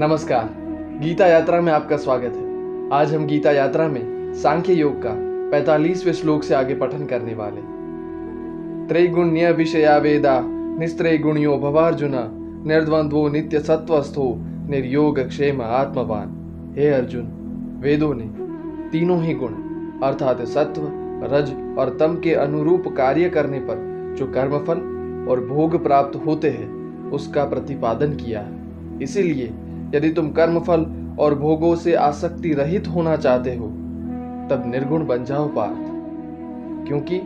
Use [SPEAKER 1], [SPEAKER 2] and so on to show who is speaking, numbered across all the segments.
[SPEAKER 1] नमस्कार। गीता यात्रा में आपका स्वागत है। आज हम गीता यात्रा में सांख्य योग का 45वें श्लोक से आगे पठन करने वाले त्रैगुण्य विषया वेदा निस्त्रय गुणियो भवार्जुन निर्द्वंद्वो नित्य सत्वस्थो निर्योग क्षेम आत्मवान। हे अर्जुन, वेदों ने तीनों ही गुण, अर्थात सत्व, रज और तम के अनुरूप कार्य करने पर जो कर्मफल और भोग प्राप्त होते हैं, उसका प्रतिपादन किया है। इसीलिए यदि तुम कर्मफल और भोगों से आसक्ति रहित होना चाहते हो, तब निर्गुण बन जाओ पार्थ। क्योंकि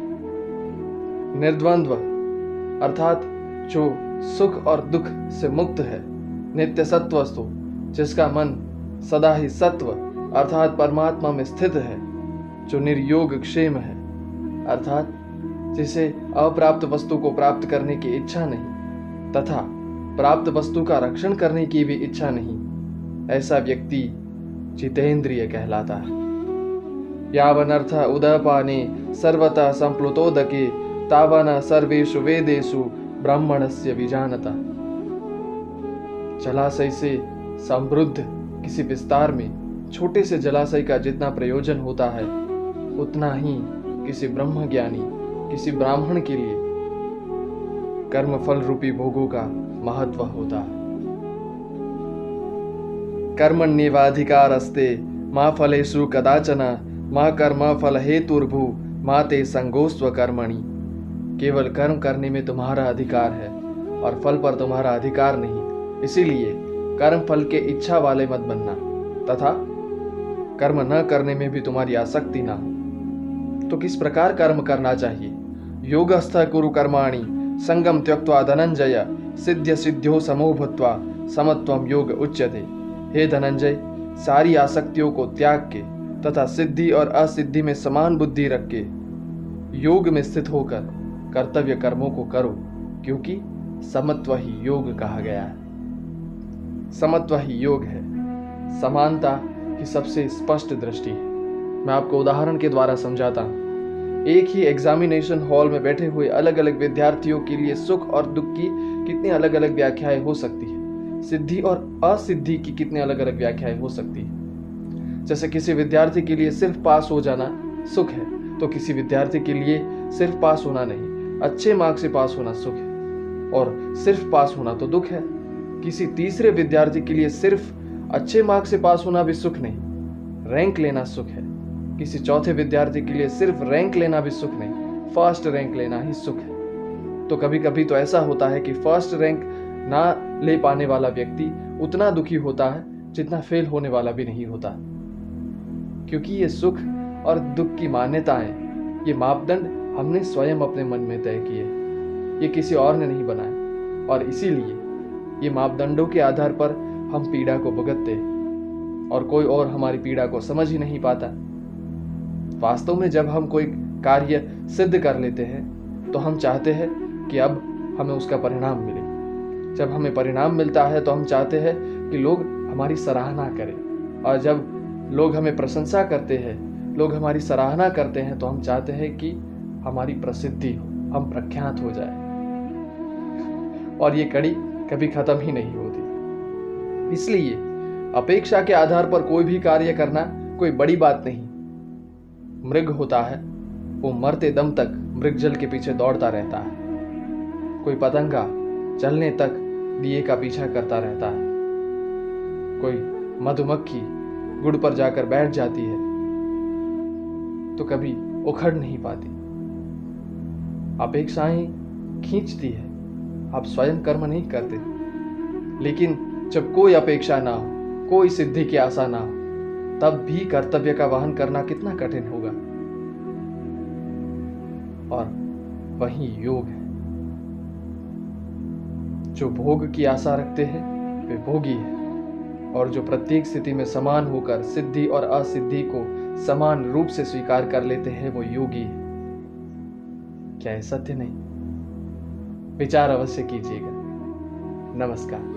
[SPEAKER 1] निर्द्वंद्व अर्थात जो सुख और दुख से मुक्त है, नित्य सत्वस्तु, जिसका मन सदा ही सत्व अर्थात परमात्मा में स्थित है, जो निर्योग क्षेम है, अर्थात जिसे अप्राप्त वस्तु को प्राप्त करने की इच्छा नहीं, तथा प्राप्त वस्तु का रक्षण करने की भी इच्छा नहीं। ऐसा व्यक्ति जितेंद्रिय कहलाता है। यावनर्थ उदपाने सर्वतः संप्लुतोदके तावन सर्वेषु वेदेषु ब्राह्मणस्य विजानता। जलाशय से समृद्ध किसी विस्तार में छोटे से जलाशय का जितना प्रयोजन होता है, उतना ही किसी ब्रह्म ज्ञानी किसी ब्राह्मण के लिए कर्म फल रूपी भोगों का महत्व होता। कर्मण्येवाधिकारस्ते माँ फलेषु कदाचन, माँ कर्म फल हेतुर्भु माँ ते संगोस्व कर्मणि। केवल कर्म करने में तुम्हारा अधिकार है, और फल पर तुम्हारा अधिकार नहीं। इसीलिए कर्म फल के इच्छा वाले मत बनना, तथा कर्म न करने में भी तुम्हारी आसक्ति ना हो। तो किस प्रकार कर्म करना चाहिए? योगस्थ कुरु कर्माणि संगम त्यक्त्वा धनंजय सिद्ध सिद्ध्यो समो भूत्वा योग उच्यते। हे धनंजय, सारी आसक्तियों को त्याग के तथा सिद्धि और असिद्धि में समान बुद्धि रख के योग में स्थित होकर कर्तव्य कर्मों को करो, क्योंकि समत्व ही योग कहा गया है। समत्व ही योग है। समानता की सबसे स्पष्ट दृष्टि है। मैं आपको उदाहरण के द्वारा समझाता हूँ। एक ही एग्जामिनेशन हॉल में बैठे हुए अलग अलग विद्यार्थियों के लिए सुख और दुख की कितनी अलग अलग व्याख्याएँ हो सकती है? सिद्धि और असिद्धि की कितनी अलग अलग व्याख्याएँ हो सकती है? जैसे किसी विद्यार्थी के लिए सिर्फ़ पास हो जाना सुख है तो किसी विद्यार्थी के लिए सिर्फ़ पास होना नहीं, अच्छे मार्क्स से पास होना सुख है। और सिर्फ़ पास होना तो दुख है। किसी तीसरे विद्यार्थी के लिए सिर्फ़ अच्छे मार्क्स से पास होना भी सुख नहीं, रैंक लेना सुख है। किसी चौथे विद्यार्थी के लिए सिर्फ़ रैंक लेना भी सुख नहीं फ़र्स्ट रैंक लेना ही सुख है। तो कभी कभी तो ऐसा होता है कि फ़र्स्ट रैंक ना ले पाने वाला व्यक्ति उतना दुखी होता है जितना फेल होने वाला भी नहीं होता। क्योंकि ये सुख और दुख की मान्यताएँ ये मापदंड हमने स्वयं अपने मन में तय किए, ये किसी और ने नहीं बनाए। और इसीलिए ये मापदंडों के आधार पर हम पीड़ा को भुगतते और कोई और हमारी पीड़ा को समझ ही नहीं पाता। वास्तव में जब हम कोई कार्य सिद्ध कर लेते हैं तो हम चाहते हैं कि अब हमें उसका परिणाम मिले। जब हमें परिणाम मिलता है तो हम चाहते हैं कि लोग हमारी सराहना करें। और जब लोग हमें प्रशंसा करते हैं, लोग हमारी सराहना करते हैं तो हम चाहते हैं कि हमारी प्रसिद्धि हो, हम प्रख्यात हो जाए। और ये कड़ी कभी खत्म ही नहीं होती। इसलिए अपेक्षा के आधार पर कोई भी कार्य करना कोई बड़ी बात नहीं। मृग होता है, वो मरते दम तक मृग जल के पीछे दौड़ता रहता है। कोई पतंगा चलने तक दिए का पीछा करता रहता है। कोई मधुमक्खी गुड़ पर जाकर बैठ जाती है तो कभी उखड़ नहीं पाती। अपेक्षाएँ खींचती है, आप स्वयं कर्म नहीं करते। लेकिन जब कोई अपेक्षा ना हो, कोई सिद्धि की आशा ना हो, तब भी कर्तव्य का वहन करना कितना कठिन होगा। और वही योग है। जो भोग की आशा रखते हैं, वे भोगी है। और जो प्रत्येक स्थिति में समान होकर सिद्धि और असिद्धि को समान रूप से स्वीकार कर लेते हैं, वो योगी है। क्या है सत्य नहीं? विचार अवश्य कीजिएगा। नमस्कार।